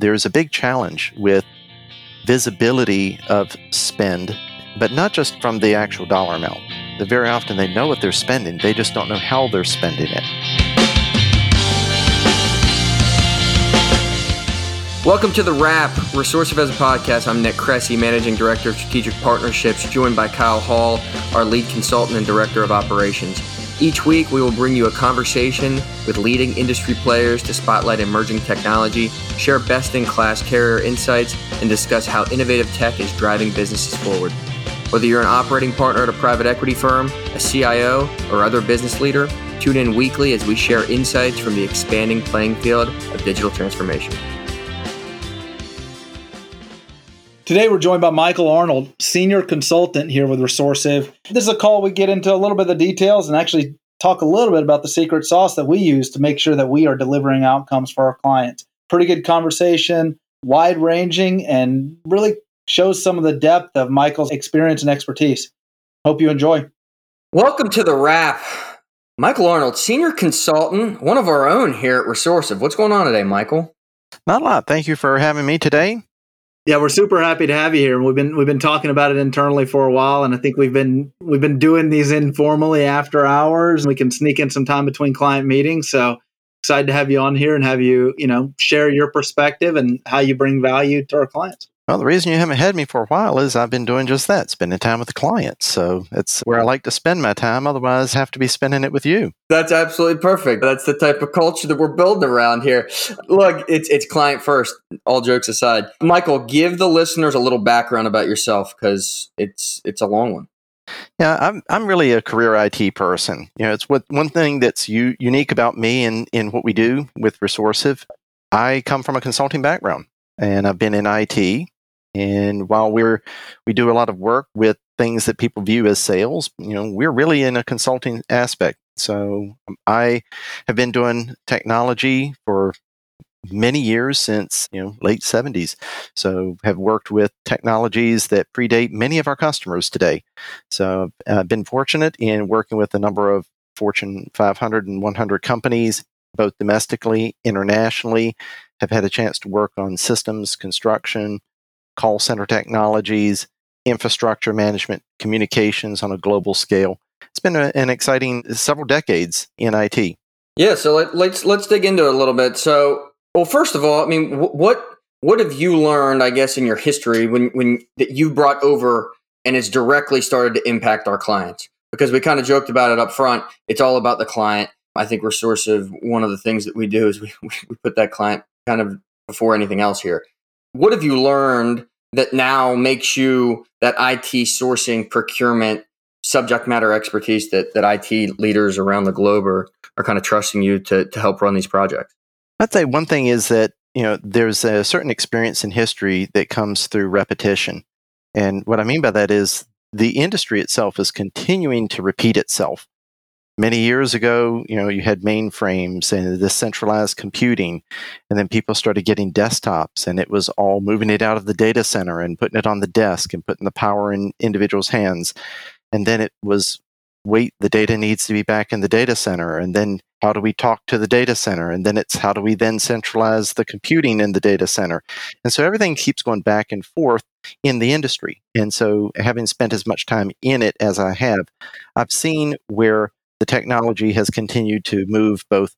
there's a big challenge with visibility of spend, but not just from the actual dollar amount. That very often they know what they're spending, they just don't know how they're spending it. Welcome to The Wrap, Resourcive as a podcast. I'm Nick Cressy, Managing Director of Strategic Partnerships, joined by Kyle Hall, our lead consultant and Director of Operations. Each week, we will bring you a conversation with leading industry players to spotlight emerging technology, share best in class carrier insights, and discuss how innovative tech is driving businesses forward. Whether you're an operating partner at a private equity firm, a CIO, or other business leader, tune in weekly as we share insights from the expanding playing field of digital transformation. Today, we're joined by Michael Arnold, senior consultant here with Resourcive. This is a call we get into a little bit of the details and actually talk a little bit about the secret sauce that we use to make sure that we are delivering outcomes for our clients. Pretty good conversation, wide ranging, and really shows some of the depth of Michael's experience and expertise. Hope you enjoy. Welcome to the wrap. Michael Arnold, senior consultant, one of our own here at Resourcive. What's going on today, Michael? Not a lot. Thank you for having me today. Yeah, we're super happy to have you here. We've been we've been talking about it internally for a while, and I think we've been we've been doing these informally after hours. We can sneak in some time between client meetings. So excited to have you on here and have you you know share your perspective and how you bring value to our clients. Well, the reason you haven't had me for a while is I've been doing just that, spending time with the clients. So it's where I like to spend my time. Otherwise, I have to be spending it with you. That's absolutely perfect. That's the type of culture that we're building around here. Look, it's it's client first. All jokes aside, Michael, give the listeners a little background about yourself because it's it's a long one. Yeah, I'm I'm really a career IT person. You know, it's what one thing that's u- unique about me and in what we do with Resourcive. I come from a consulting background, and I've been in IT and while we're we do a lot of work with things that people view as sales, you know, we're really in a consulting aspect. So um, I have been doing technology for many years since you know late 70s so have worked with technologies that predate many of our customers today so i've uh, been fortunate in working with a number of fortune 500 and 100 companies both domestically internationally have had a chance to work on systems construction call center technologies, infrastructure management, communications on a global scale. It's been a, an exciting several decades in IT. Yeah, so let, us let's, let's dig into it a little bit. So, well, first of all, I mean, what what have you learned, I guess, in your history when when that you brought over and it's directly started to impact our clients? Because we kind of joked about it up front. It's all about the client. I think Resourcive one of the things that we do is we, we put that client kind of before anything else here. What have you learned that now makes you that IT sourcing procurement subject matter expertise that, that IT leaders around the globe are, are kind of trusting you to, to help run these projects? I'd say one thing is that, you know, there's a certain experience in history that comes through repetition. And what I mean by that is the industry itself is continuing to repeat itself many years ago, you know, you had mainframes and the centralized computing, and then people started getting desktops, and it was all moving it out of the data center and putting it on the desk and putting the power in individuals' hands. And then it was, wait, the data needs to be back in the data center. And then how do we talk to the data center? And then it's how do we then centralize the computing in the data center? And so everything keeps going back and forth in the industry. And so having spent as much time in it as I have, I've seen where the technology has continued to move both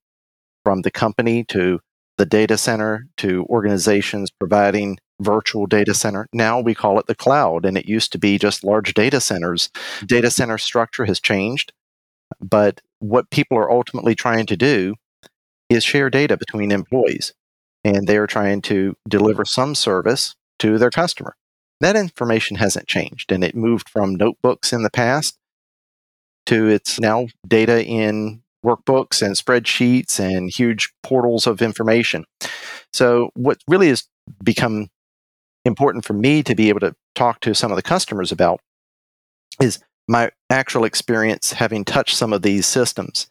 from the company to the data center to organizations providing virtual data center. Now we call it the cloud, and it used to be just large data centers. Data center structure has changed, but what people are ultimately trying to do is share data between employees, and they are trying to deliver some service to their customer. That information hasn't changed, and it moved from notebooks in the past to its now data in workbooks and spreadsheets and huge portals of information. So, what really has become important for me to be able to talk to some of the customers about is my actual experience having touched some of these systems.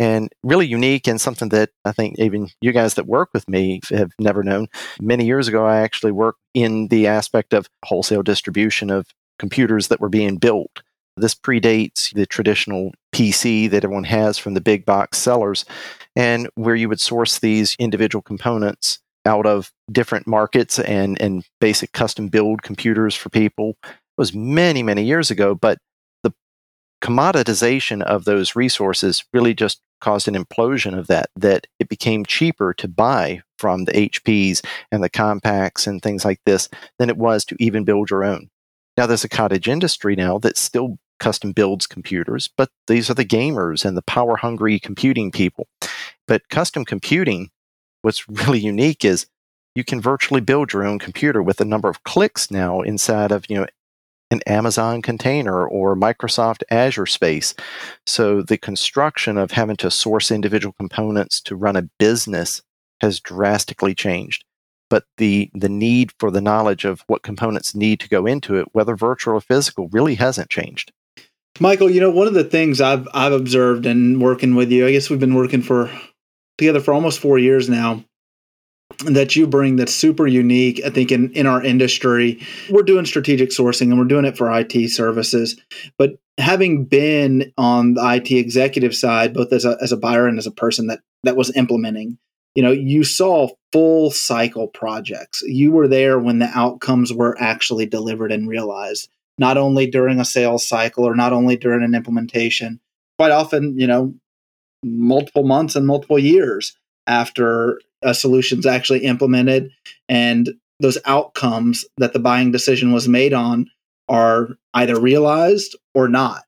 And really unique and something that I think even you guys that work with me have never known. Many years ago, I actually worked in the aspect of wholesale distribution of computers that were being built this predates the traditional PC that everyone has from the big box sellers, and where you would source these individual components out of different markets and, and basic custom build computers for people. It was many, many years ago, but the commoditization of those resources really just caused an implosion of that, that it became cheaper to buy from the HPs and the Compaqs and things like this than it was to even build your own. Now, there's a cottage industry now that still custom builds computers, but these are the gamers and the power hungry computing people. But custom computing, what's really unique is you can virtually build your own computer with a number of clicks now inside of you know an Amazon container or Microsoft Azure space. So the construction of having to source individual components to run a business has drastically changed. But the, the need for the knowledge of what components need to go into it, whether virtual or physical, really hasn't changed. Michael, you know, one of the things I've I've observed in working with you, I guess we've been working for together for almost four years now that you bring that's super unique i think in, in our industry. We're doing strategic sourcing and we're doing it for it services but having been on the it executive side both as a, as a buyer and as a person that that was implementing you know you saw full cycle projects. You were there when the outcomes were actually delivered and realized not only during a sales cycle or not only during an implementation quite often you know multiple months and multiple years after a solution's actually implemented and those outcomes that the buying decision was made on are either realized or not.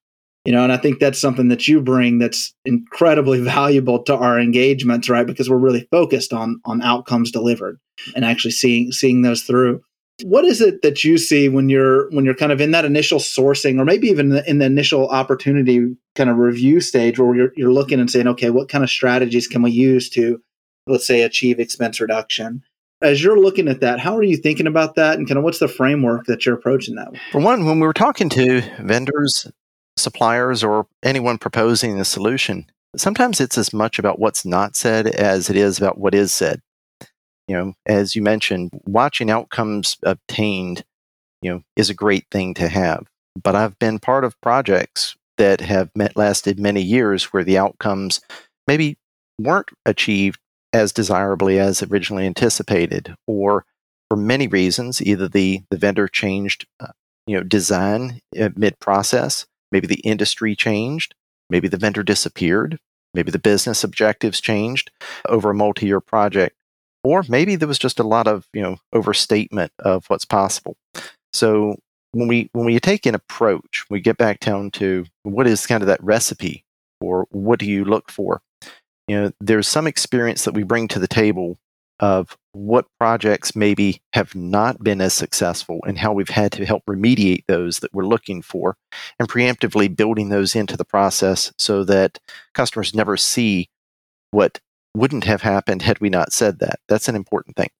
You know and i think that's something that you bring that's incredibly valuable to our engagements right? Because we're really focused on on outcomes delivered and actually seeing seeing those through what is it that you see when you're when you're kind of in that initial sourcing or maybe even in the initial opportunity kind of review stage where you're, you're looking and saying okay what kind of strategies can we use to let's say achieve expense reduction as you're looking at that how are you thinking about that and kind of what's the framework that you're approaching that with? for one when we were talking to vendors suppliers or anyone proposing a solution sometimes it's as much about what's not said as it is about what is said you know, as you mentioned, watching outcomes obtained, you know, is a great thing to have. But I've been part of projects that have met, lasted many years where the outcomes maybe weren't achieved as desirably as originally anticipated, or for many reasons, either the, the vendor changed, uh, you know, design mid process, maybe the industry changed, maybe the vendor disappeared, maybe the business objectives changed over a multi year project or maybe there was just a lot of you know overstatement of what's possible. So when we when we take an approach we get back down to what is kind of that recipe or what do you look for? You know there's some experience that we bring to the table of what projects maybe have not been as successful and how we've had to help remediate those that we're looking for and preemptively building those into the process so that customers never see what wouldn't have happened had we not said that. That's an important thing.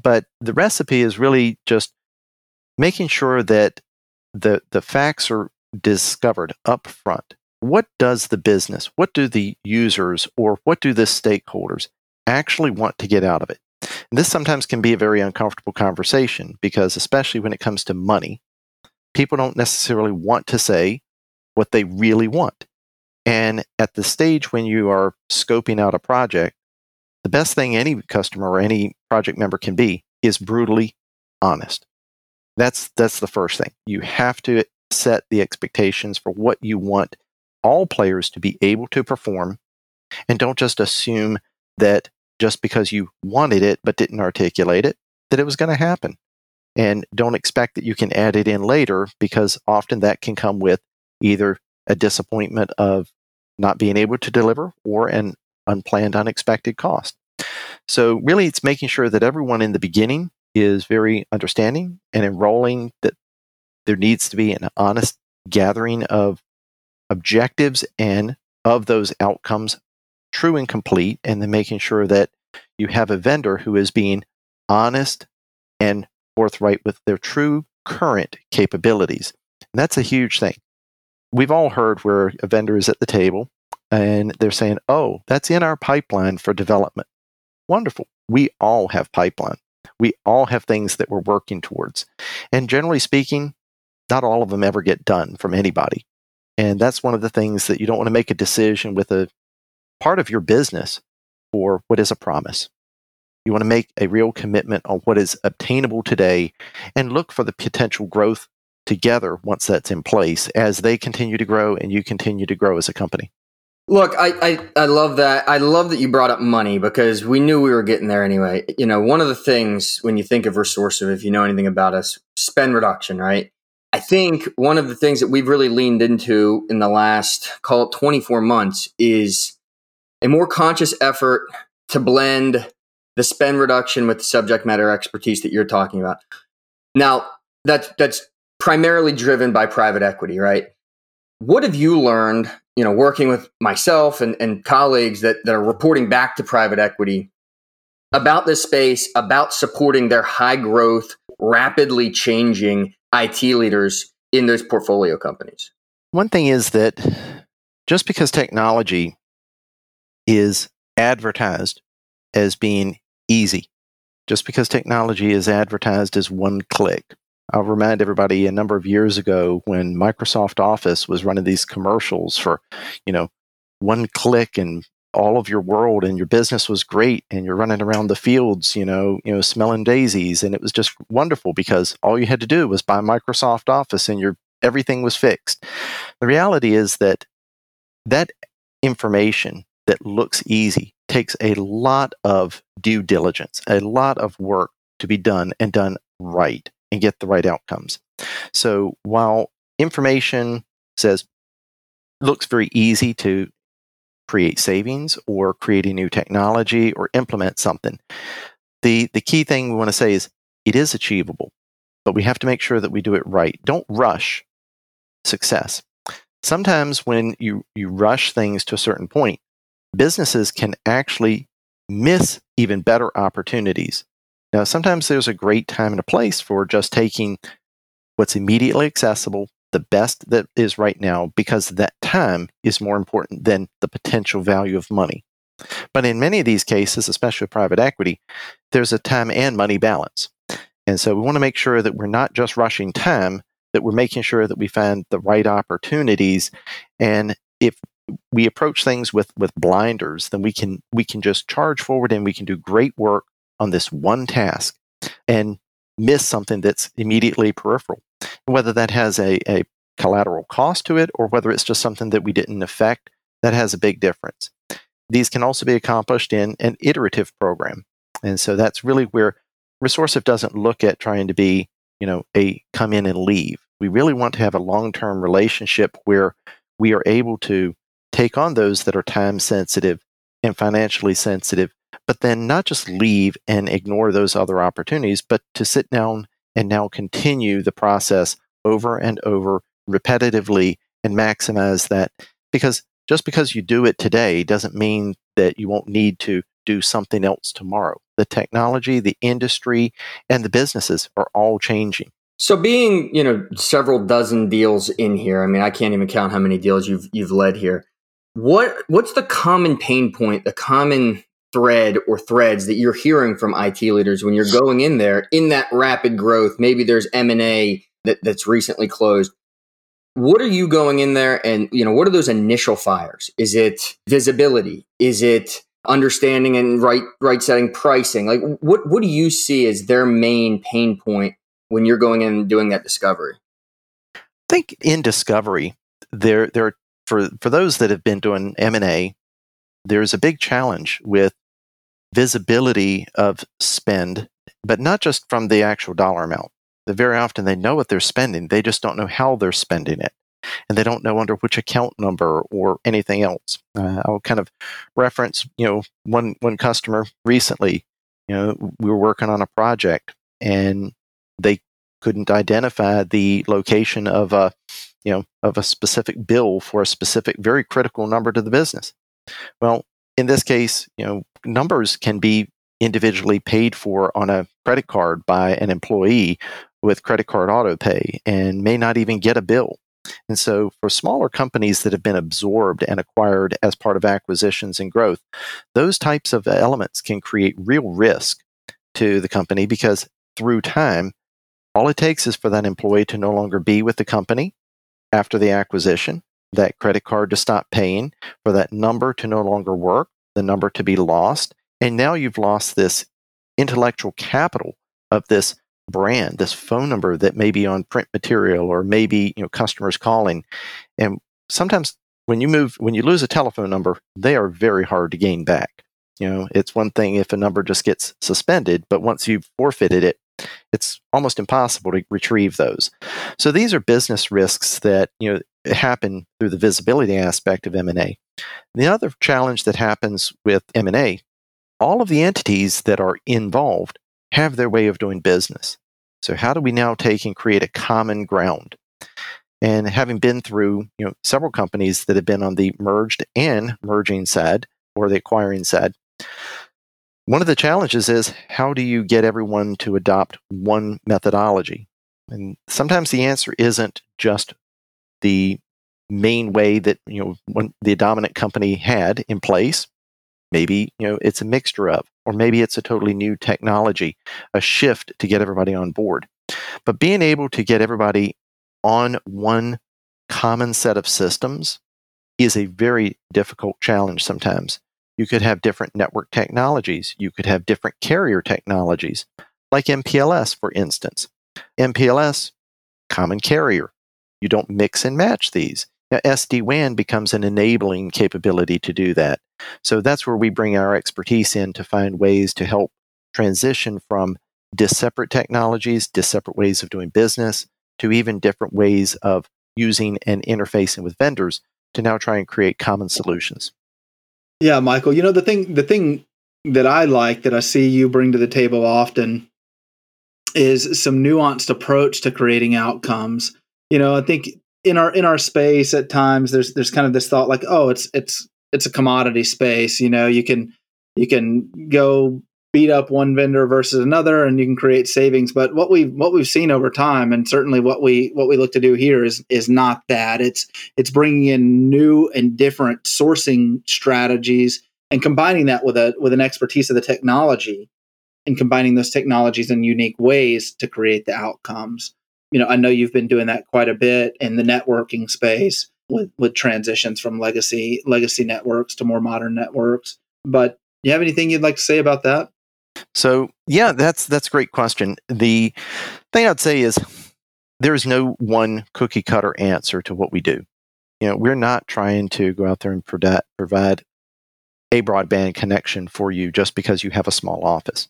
But the recipe is really just making sure that the the facts are discovered up front. What does the business, what do the users, or what do the stakeholders actually want to get out of it? And this sometimes can be a very uncomfortable conversation because, especially when it comes to money, people don't necessarily want to say what they really want. And at the stage when you are scoping out a project, the best thing any customer or any project member can be is brutally honest. That's that's the first thing. You have to set the expectations for what you want all players to be able to perform and don't just assume that just because you wanted it but didn't articulate it that it was going to happen. And don't expect that you can add it in later because often that can come with either a disappointment of not being able to deliver or an unplanned, unexpected cost. So, really, it's making sure that everyone in the beginning is very understanding and enrolling that there needs to be an honest gathering of objectives and of those outcomes true and complete, and then making sure that you have a vendor who is being honest and forthright with their true current capabilities. And that's a huge thing we've all heard where a vendor is at the table and they're saying, oh, that's in our pipeline for development. Wonderful. We all have pipeline. We all have things that we're working towards. And generally speaking, not all of them ever get done from anybody. And that's one of the things that you don't want to make a decision with a part of your business for what is a promise. You want to make a real commitment on what is obtainable today and look for the potential growth together once that's in place as they continue to grow and you continue to grow as a company. Look, I, I, I love that. I love that you brought up money because we knew we were getting there anyway. You know, one of the things when you think of Resourcive, if you know anything about us, spend reduction, right? I think one of the things that we've really leaned into in the last, call it 24 months, is a more conscious effort to blend the spend reduction with the subject matter expertise that you're talking about. Now, that's that's primarily driven by private equity, right? What have you learned, you know, working with myself and, and colleagues that, that are reporting back to private equity about this space, about supporting their high growth, rapidly changing IT leaders in those portfolio companies? One thing is that just because technology is advertised as being easy, just because technology is advertised as one click. I'll remind everybody a number of years ago when Microsoft Office was running these commercials for, you know, one click and all of your world and your business was great and you're running around the fields, you know, you know, smelling daisies and it was just wonderful because all you had to do was buy Microsoft Office and your everything was fixed. The reality is that that information that looks easy takes a lot of due diligence, a lot of work to be done and done right and get the right outcomes. So while information says looks very easy to create savings or create a new technology or implement something, the, the key thing we want to say is it is achievable, but we have to make sure that we do it right. Don't rush success. Sometimes when you, you rush things to a certain point, businesses can actually miss even better opportunities. Now, sometimes there's a great time and a place for just taking what's immediately accessible, the best that is right now, because that time is more important than the potential value of money. But in many of these cases, especially with private equity, there's a time and money balance. And so we want to make sure that we're not just rushing time, that we're making sure that we find the right opportunities. And if we approach things with with blinders, then we can we can just charge forward and we can do great work on this one task and miss something that's immediately peripheral. Whether that has a, a collateral cost to it or whether it's just something that we didn't affect, that has a big difference. These can also be accomplished in an iterative program. And so that's really where Resourcive doesn't look at trying to be, you know, a come in and leave. We really want to have a long-term relationship where we are able to take on those that are time sensitive and financially sensitive, but then not just leave and ignore those other opportunities, but to sit down and now continue the process over and over repetitively and maximize that. Because just because you do it today doesn't mean that you won't need to do something else tomorrow. The technology, the industry, and the businesses are all changing. So being, you know, several dozen deals in here, I mean, I can't even count how many deals you've you've led here. What what's the common pain point, the common thread or threads that you're hearing from IT leaders when you're going in there in that rapid growth? Maybe there's M&A that, that's recently closed. What are you going in there and you know what are those initial fires? Is it visibility? Is it understanding and right right setting pricing? Like what what do you see as their main pain point when you're going in and doing that discovery? I think in discovery, there there for for those that have been doing M&A, there's a big challenge with visibility of spend, but not just from the actual dollar amount. Very often they know what they're spending, they just don't know how they're spending it. And they don't know under which account number or anything else. Uh, I'll kind of reference, you know, one one customer recently. You know, we were working on a project, and they couldn't identify the location of a you know of a specific bill for a specific very critical number to the business well in this case you know numbers can be individually paid for on a credit card by an employee with credit card auto pay and may not even get a bill. And so for smaller companies that have been absorbed and acquired as part of acquisitions and growth those types of elements can create real risk to the company because through time all it takes is for that employee to no longer be with the company after the acquisition, that credit card to stop paying, for that number to no longer work, the number to be lost. And now you've lost this intellectual capital of this brand, this phone number that may be on print material or maybe you know customers calling. And sometimes when you move when you lose a telephone number, they are very hard to gain back. You know, it's one thing if a number just gets suspended, but once you've forfeited it, it's almost impossible to retrieve those. So these are business risks that you know happen through the visibility aspect of M&A. The other challenge that happens with M&A, all of the entities that are involved have their way of doing business. So how do we now take and create a common ground? And having been through, you know, several companies that have been on the merged and merging side or the acquiring side, one of the challenges is how do you get everyone to adopt one methodology? And sometimes the answer isn't just the main way that you know the dominant company had in place. Maybe you know it's a mixture of, or maybe it's a totally new technology, a shift to get everybody on board. But being able to get everybody on one common set of systems is a very difficult challenge sometimes. You could have different network technologies. You could have different carrier technologies, like MPLS, for instance. MPLS, common carrier. You don't mix and match these. Now, SD WAN becomes an enabling capability to do that. So that's where we bring our expertise in to find ways to help transition from disseparate technologies, disseparate ways of doing business, to even different ways of using and interfacing with vendors to now try and create common solutions. Yeah, Michael. You know the thing the thing that I like that I see you bring to the table often is some nuanced approach to creating outcomes. You know, I think in our in our space at times there's there's kind of this thought like, oh, it's it's it's a commodity space. You know, you can you can go beat up one vendor versus another and you can create savings but what we what we've seen over time and certainly what we what we look to do here is is not that it's it's bringing in new and different sourcing strategies and combining that with a with an expertise of the technology and combining those technologies in unique ways to create the outcomes you know i know you've been doing that quite a bit in the networking space with with transitions from legacy legacy networks to more modern networks but do you have anything you'd like to say about that so yeah, that's that's a great question. The thing I'd say is there is no one cookie cutter answer to what we do. You know, we're not trying to go out there and provide provide a broadband connection for you just because you have a small office.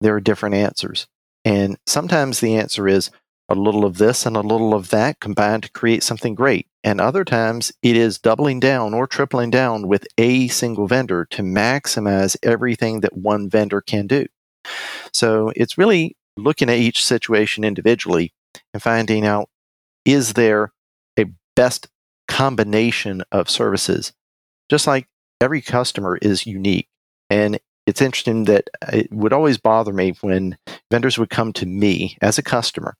There are different answers. And sometimes the answer is a little of this and a little of that combined to create something great. And other times it is doubling down or tripling down with a single vendor to maximize everything that one vendor can do. So it's really looking at each situation individually and finding out is there a best combination of services? Just like every customer is unique. And it's interesting that uh, it would always bother me when vendors would come to me as a customer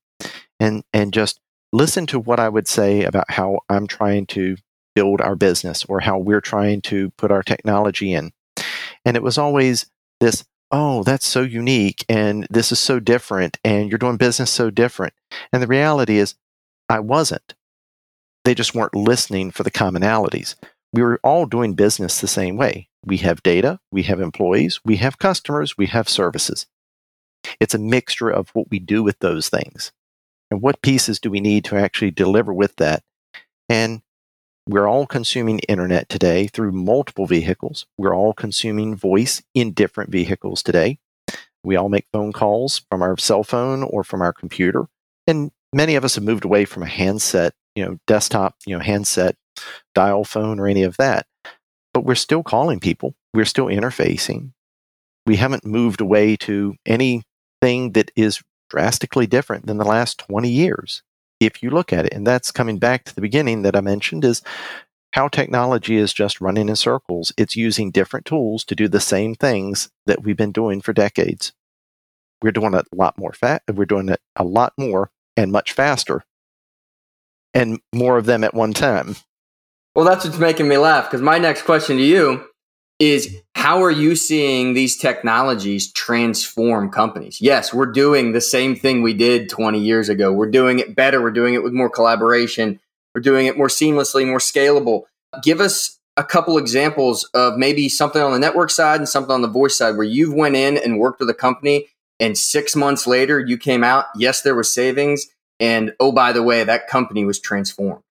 and and just listen to what I would say about how I'm trying to build our business or how we're trying to put our technology in. And it was always this, oh, that's so unique and this is so different and you're doing business so different. And the reality is, I wasn't. They just weren't listening for the commonalities. We were all doing business the same way. We have data, we have employees, we have customers, we have services. It's a mixture of what we do with those things and what pieces do we need to actually deliver with that. And we're all consuming internet today through multiple vehicles. We're all consuming voice in different vehicles today. We all make phone calls from our cell phone or from our computer. And many of us have moved away from a handset, you know, desktop, you know, handset, dial phone, or any of that. But we're still calling people. We're still interfacing. We haven't moved away to anything that is drastically different than the last 20 years if you look at it. And that's coming back to the beginning that I mentioned is how technology is just running in circles. It's using different tools to do the same things that we've been doing for decades. We're doing it a lot more fat. We're doing it a lot more and much faster and more of them at one time. Well, that's what's making me laugh because my next question to you is how are you seeing these technologies transform companies? Yes, we're doing the same thing we did 20 years ago. We're doing it better. We're doing it with more collaboration. We're doing it more seamlessly, more scalable. Give us a couple examples of maybe something on the network side and something on the voice side where you've went in and worked with a company and six months later you came out, yes, there was savings. And oh, by the way, that company was transformed.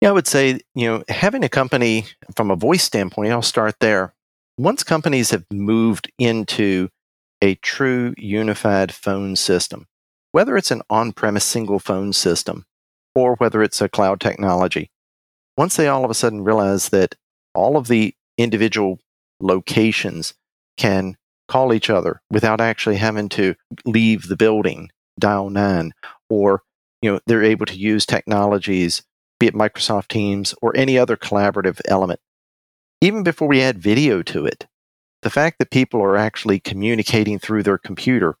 Yeah, I would say, you know, having a company from a voice standpoint, I'll start there. Once companies have moved into a true unified phone system, whether it's an on premise single phone system or whether it's a cloud technology, once they all of a sudden realize that all of the individual locations can call each other without actually having to leave the building, dial nine, or you know they're able to use technologies, be it Microsoft Teams or any other collaborative element. Even before we add video to it, the fact that people are actually communicating through their computer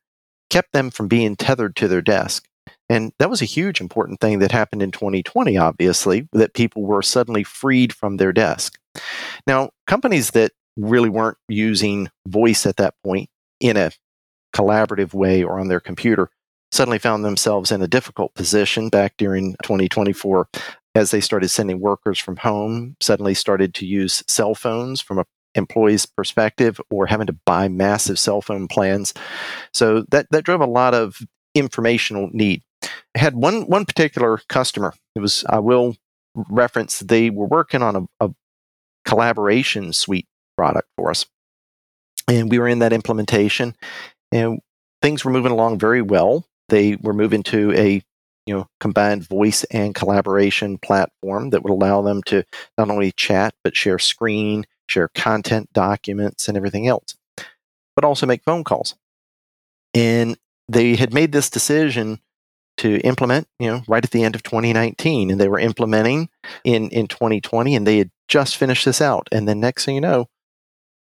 kept them from being tethered to their desk. And that was a huge important thing that happened in 2020, obviously, that people were suddenly freed from their desk. Now, companies that really weren't using voice at that point in a collaborative way or on their computer suddenly found themselves in a difficult position back during 2024 as they started sending workers from home, suddenly started to use cell phones from a employee's perspective or having to buy massive cell phone plans. So that, that drove a lot of informational need. I had one one particular customer. It was I will reference they were working on a, a collaboration suite product for us, and we were in that implementation, and things were moving along very well. They were moving to a you know combined voice and collaboration platform that would allow them to not only chat but share screen, share content, documents, and everything else, but also make phone calls. And they had made this decision to implement, you know, right at the end of 2019, and they were implementing in in 2020, and they had just finished this out, and then next thing you know,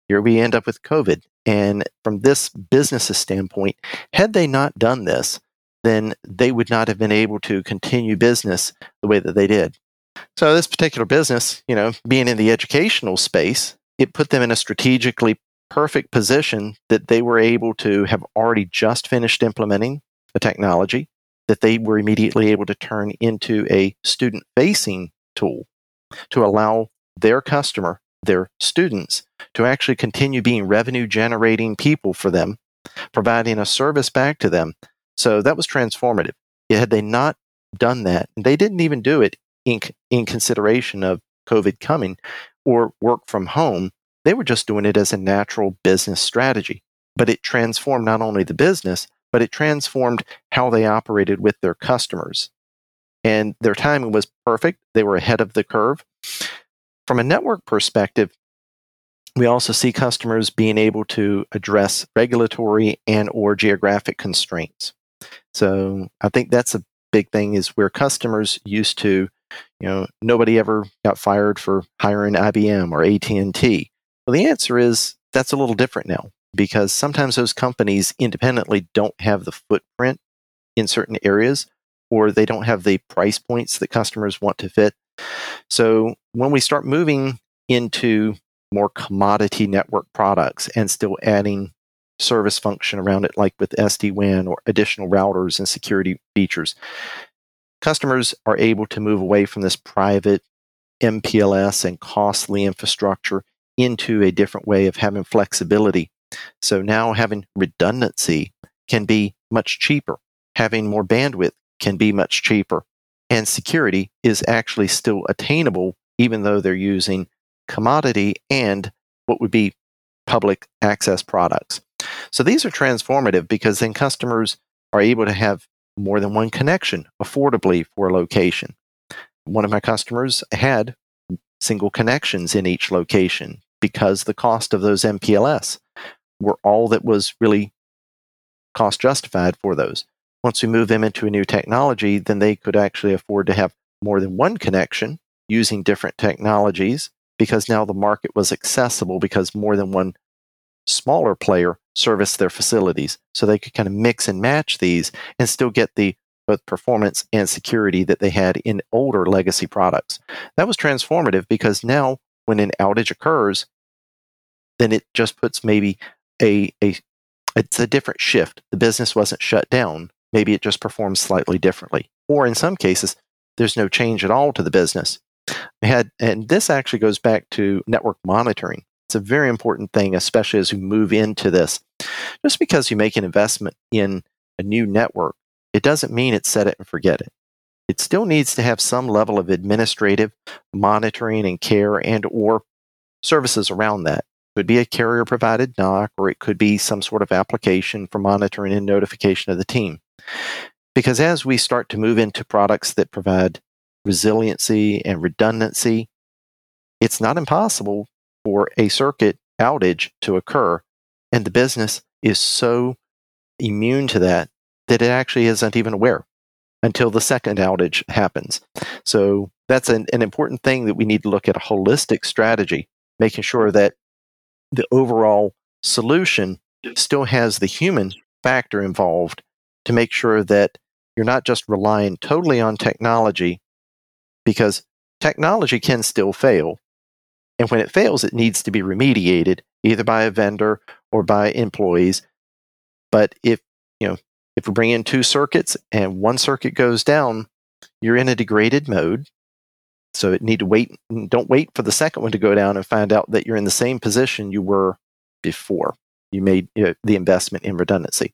here we end up with COVID. And from this business's standpoint, had they not done this, then they would not have been able to continue business the way that they did. So this particular business, you know, being in the educational space, it put them in a strategically perfect position that they were able to have already just finished implementing a technology that they were immediately able to turn into a student facing tool to allow their customer, their students, to actually continue being revenue generating people for them, providing a service back to them. So that was transformative. Had they not done that, they didn't even do it in, in consideration of COVID coming or work from home, they were just doing it as a natural business strategy. But it transformed not only the business, but it transformed how they operated with their customers. And their timing was perfect. They were ahead of the curve. From a network perspective, we also see customers being able to address regulatory and or geographic constraints. So I think that's a big thing is where customers used to, you know, nobody ever got fired for hiring IBM or AT&T. Well, the answer is that's a little different now because sometimes those companies independently don't have the footprint in certain areas or they don't have the price points that customers want to fit. So when we start moving into more commodity network products and still adding service function around it, like with SD WAN or additional routers and security features, customers are able to move away from this private MPLS and costly infrastructure into a different way of having flexibility so now having redundancy can be much cheaper. Having more bandwidth can be much cheaper. And security is actually still attainable, even though they're using commodity and what would be public access products. So these are transformative because then customers are able to have more than one connection affordably for a location. One of my customers had single connections in each location because the cost of those MPLS were all that was really cost justified for those. Once we move them into a new technology, then they could actually afford to have more than one connection using different technologies because now the market was accessible because more than one smaller player serviced their facilities. So they could kind of mix and match these and still get the both performance and security that they had in older legacy products. That was transformative because now when an outage occurs, then it just puts maybe a, a it's a different shift. The business wasn't shut down. Maybe it just performs slightly differently. Or in some cases, there's no change at all to the business. We had, and this actually goes back to network monitoring. It's a very important thing, especially as we move into this. Just because you make an investment in a new network, it doesn't mean it's set it and forget it. It still needs to have some level of administrative monitoring and care and or services around that. It could be a carrier provided NOC or it could be some sort of application for monitoring and notification of the team. Because as we start to move into products that provide resiliency and redundancy, it's not impossible for a circuit outage to occur. And the business is so immune to that that it actually isn't even aware until the second outage happens. So that's an, an important thing that we need to look at a holistic strategy, making sure that the overall solution still has the human factor involved to make sure that you're not just relying totally on technology because technology can still fail. And when it fails, it needs to be remediated either by a vendor or by employees. But if, you know, if we bring in two circuits and one circuit goes down, you're in a degraded mode. So it need to wait. Don't wait for the second one to go down and find out that you're in the same position you were before you made you know, the investment in redundancy.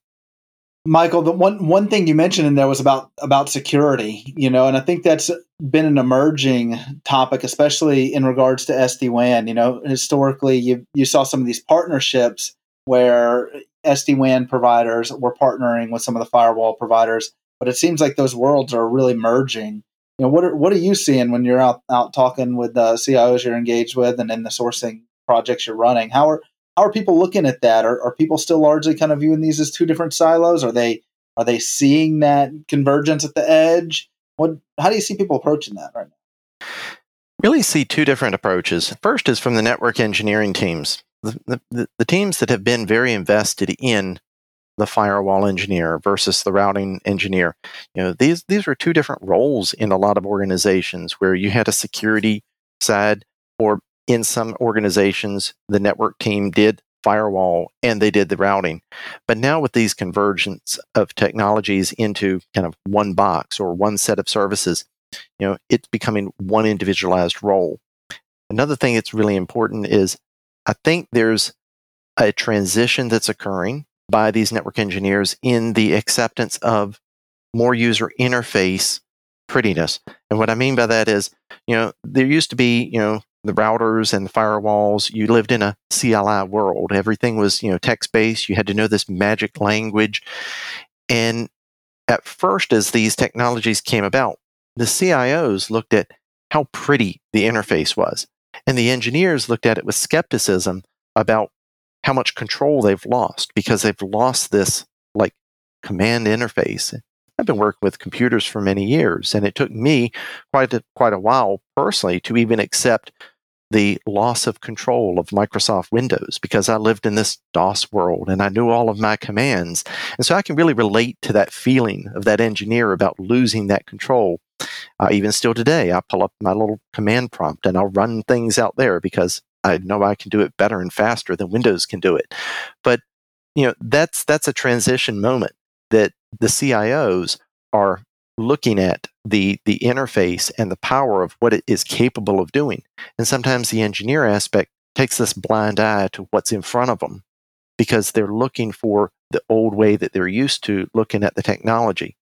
Michael, the one one thing you mentioned in there was about about security, you know, and I think that's been an emerging topic, especially in regards to SD WAN. You know, historically, you you saw some of these partnerships where SD WAN providers were partnering with some of the firewall providers, but it seems like those worlds are really merging. You know, what are what are you seeing when you're out out talking with the CIOs you're engaged with, and in the sourcing projects you're running? How are how are people looking at that? Are, are people still largely kind of viewing these as two different silos? Are they are they seeing that convergence at the edge? What how do you see people approaching that right now? Really see two different approaches. First is from the network engineering teams, the, the, the teams that have been very invested in the firewall engineer versus the routing engineer. You know, these these were two different roles in a lot of organizations where you had a security side or in some organizations, the network team did firewall and they did the routing. But now with these convergence of technologies into kind of one box or one set of services, you know, it's becoming one individualized role. Another thing that's really important is I think there's a transition that's occurring by these network engineers in the acceptance of more user interface prettiness. And what I mean by that is, you know, there used to be, you know, the routers and the firewalls. You lived in a CLI world. Everything was, you know, text based. You had to know this magic language. And at first, as these technologies came about, the CIOs looked at how pretty the interface was. And the engineers looked at it with skepticism about how much control they've lost because they've lost this like command interface. I've been working with computers for many years, and it took me quite a, quite a while personally to even accept the loss of control of Microsoft Windows because I lived in this DOS world and I knew all of my commands. And so I can really relate to that feeling of that engineer about losing that control. Uh, even still today, I pull up my little command prompt and I'll run things out there because I know I can do it better and faster than Windows can do it. But you know that's that's a transition moment that the CIOs are looking at the the interface and the power of what it is capable of doing. And sometimes the engineer aspect takes this blind eye to what's in front of them because they're looking for the old way that they're used to looking at the technology.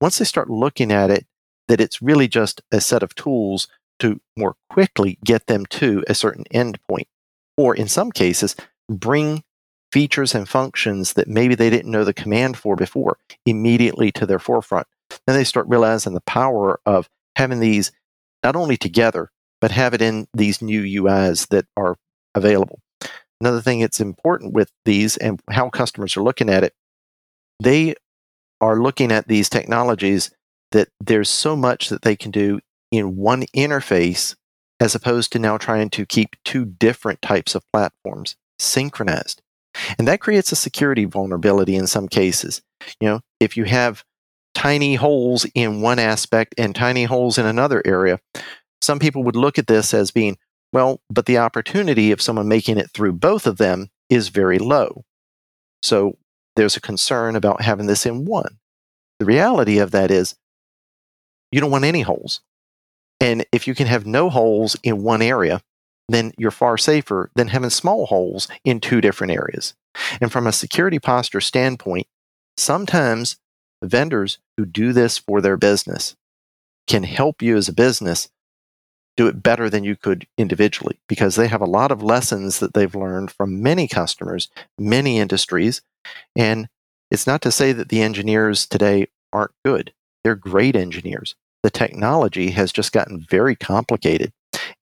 Once they start looking at it, that it's really just a set of tools to more quickly get them to a certain endpoint, or in some cases, bring features and functions that maybe they didn't know the command for before immediately to their forefront. Then they start realizing the power of having these not only together, but have it in these new UIs that are available. Another thing that's important with these and how customers are looking at it, they are looking at these technologies that there's so much that they can do in one interface as opposed to now trying to keep two different types of platforms synchronized. And that creates a security vulnerability in some cases. You know, if you have tiny holes in one aspect and tiny holes in another area, some people would look at this as being, well, but the opportunity of someone making it through both of them is very low. So there's a concern about having this in one. The reality of that is you don't want any holes. And if you can have no holes in one area, then you're far safer than having small holes in two different areas. And from a security posture standpoint, sometimes vendors who do this for their business can help you as a business do it better than you could individually because they have a lot of lessons that they've learned from many customers, many industries. And it's not to say that the engineers today aren't good, they're great engineers. The technology has just gotten very complicated.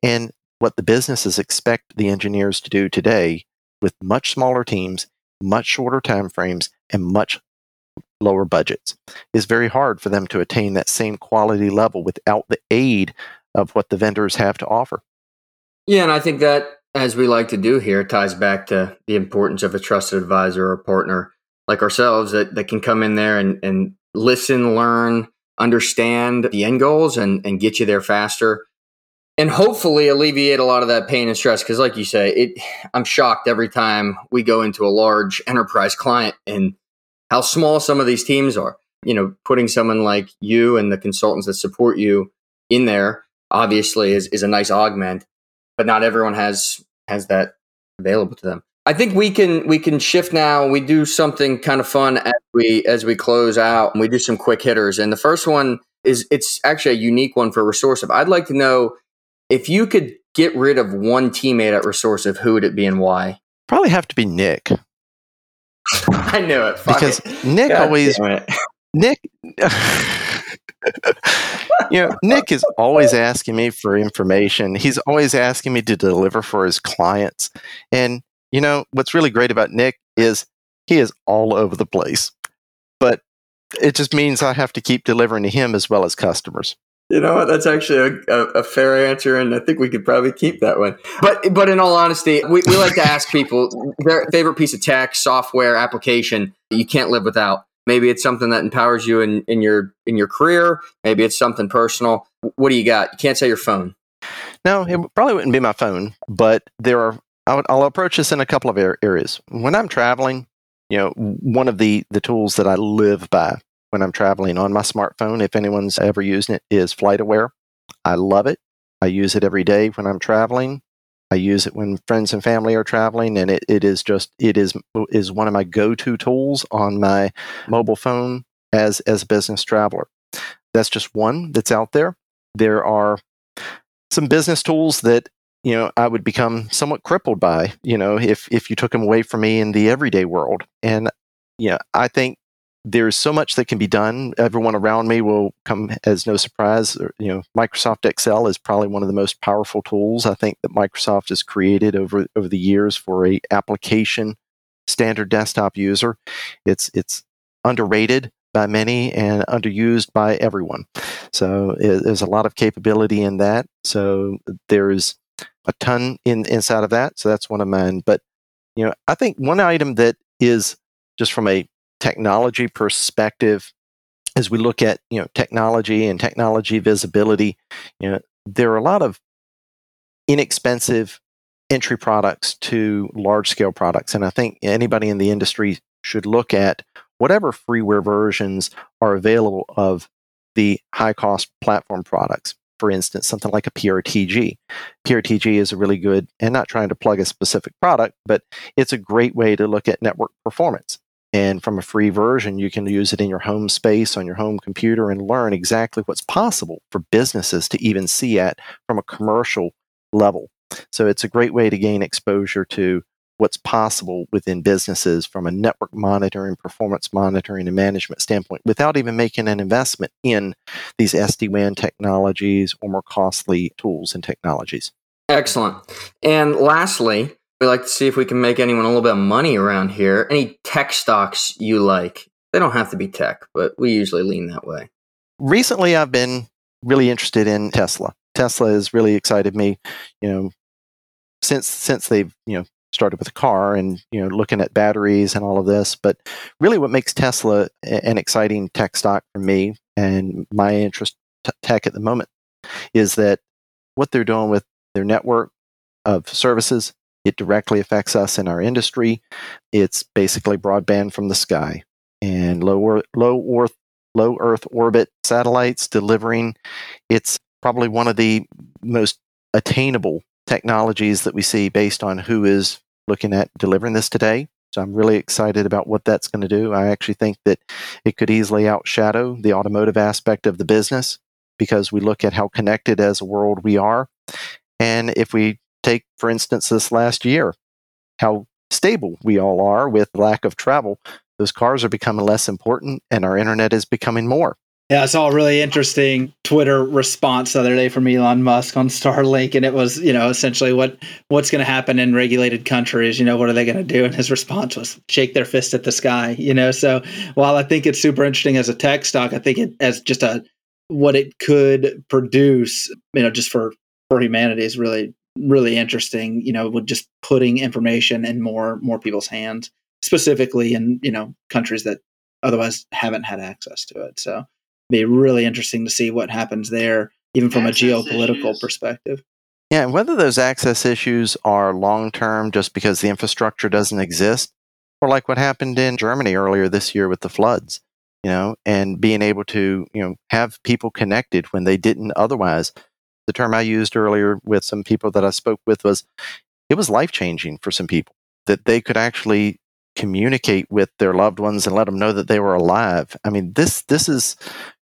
And what the businesses expect the engineers to do today with much smaller teams, much shorter time frames, and much lower budgets is very hard for them to attain that same quality level without the aid of what the vendors have to offer. Yeah, and I think that, as we like to do here, ties back to the importance of a trusted advisor or partner like ourselves that, that can come in there and, and listen, learn, understand the end goals and, and get you there faster and hopefully alleviate a lot of that pain and stress because like you say it i'm shocked every time we go into a large enterprise client and how small some of these teams are. You know putting someone like you and the consultants that support you in there obviously is, is a nice augment but not everyone has has that available to them. I think we can we can shift now. We do something kind of fun as we as we close out and we do some quick hitters. And the first one is it's actually a unique one for resourcive. I'd like to know if you could get rid of one teammate at resourcive who would it be and why? Probably have to be Nick i knew it Fuck because it. Nick God always. Nick you know Nick is always asking me for information. He's always asking me to deliver for his clients. And you know what's really great about Nick is he is all over the place. But it just means I have to keep delivering to him as well as customers. You know what? That's actually a, a, a fair answer, and I think we could probably keep that one. But but in all honesty, we, we like to ask people their favorite piece of tech, software, application you can't live without. Maybe it's something that empowers you in, in your in your career. Maybe it's something personal. What do you got? You can't say your phone. No, it probably wouldn't be my phone, but there are. I would, I'll approach this in a couple of areas. When I'm traveling, you know, one of the the tools that I live by when I'm traveling on my smartphone, if anyone's ever used it, is FlightAware. I love it. I use it every day when I'm traveling. I use it when friends and family are traveling, and it, it is just it is is one of my go to tools on my mobile phone as as a business traveler. That's just one that's out there. There are some business tools that you know I would become somewhat crippled by. You know, if if you took them away from me in the everyday world, and yeah, I think there's so much that can be done. Everyone around me will come as no surprise. You know, Microsoft Excel is probably one of the most powerful tools I think that Microsoft has created over over the years for a application standard desktop user. It's it's underrated by many and underused by everyone. So it, there's a lot of capability in that. So there's a ton in inside of that. So that's one of mine. But you know, I think one item that is just from a technology perspective, as we look at you know technology and technology visibility, you know there are a lot of inexpensive entry products to large scale products, and I think anybody in the industry should look at whatever freeware versions are available of the high cost platform products. For instance, something like a PRTG. PRTG is a really good, and not trying to plug a specific product, but it's a great way to look at network performance. And from a free version, you can use it in your home space on your home computer and learn exactly what's possible for businesses to even see at from a commercial level. So it's a great way to gain exposure to what's possible within businesses from a network monitoring, performance monitoring, and management standpoint without even making an investment in these SD WAN technologies or more costly tools and technologies. Excellent. And lastly, we like to see if we can make anyone a little bit of money around here. Any tech stocks you like? They don't have to be tech, but we usually lean that way. Recently, I've been really interested in Tesla. Tesla has really excited me, you know, since since they've you know started with a car and you know looking at batteries and all of this. But really, what makes Tesla an exciting tech stock for me and my interest t- tech at the moment is that what they're doing with their network of services it directly affects us in our industry. It's basically broadband from the sky and low low earth low earth orbit satellites delivering its probably one of the most attainable technologies that we see based on who is looking at delivering this today. So I'm really excited about what that's going to do. I actually think that it could easily outshadow the automotive aspect of the business because we look at how connected as a world we are. And if we take, for instance, this last year, how stable we all are with lack of travel, those cars are becoming less important and our internet is becoming more. Yeah, I saw a really interesting Twitter response the other day from Elon Musk on Starlink, and it was, you know, essentially what what's going to happen in regulated countries. You know, what are they going to do? And his response was shake their fist at the sky. You know, so while I think it's super interesting as a tech stock, I think it as just a what it could produce, you know, just for for humanity is really really interesting. You know, with just putting information in more more people's hands, specifically in you know countries that otherwise haven't had access to it. So be really interesting to see what happens there, even from access a geopolitical issues. perspective. Yeah, and whether those access issues are long term just because the infrastructure doesn't exist, or like what happened in Germany earlier this year with the floods, you know, and being able to, you know, have people connected when they didn't otherwise. The term I used earlier with some people that I spoke with was it was life changing for some people that they could actually communicate with their loved ones and let them know that they were alive. I mean, this this is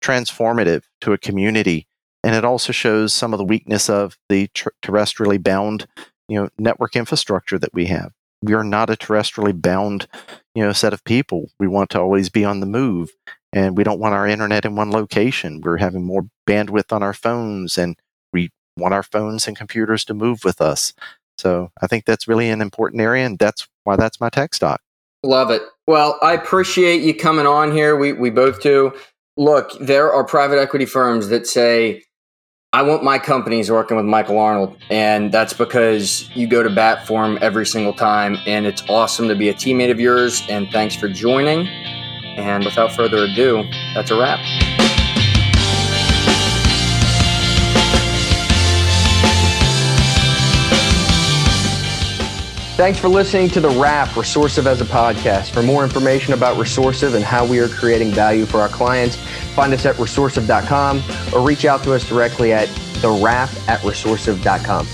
transformative to a community, and it also shows some of the weakness of the ter- terrestrially bound, you know, network infrastructure that we have. We are not a terrestrially bound, you know, set of people. We want to always be on the move, and we don't want our internet in one location. We're having more bandwidth on our phones, and want our phones and computers to move with us. So I think that's really an important area, and that's why that's my tech stock. Love it. Well, I appreciate you coming on here. We we both do. Look, there are private equity firms that say, I want my companies working with Michael Arnold. And that's because you go to bat for him every single time. And it's awesome to be a teammate of yours. And thanks for joining. And without further ado, that's a wrap. Thanks for listening to The Wrap, Resourcive as a podcast. For more information about Resourcive and how we are creating value for our clients, find us at resourcive.com or reach out to us directly at thewrap at resourcive.com.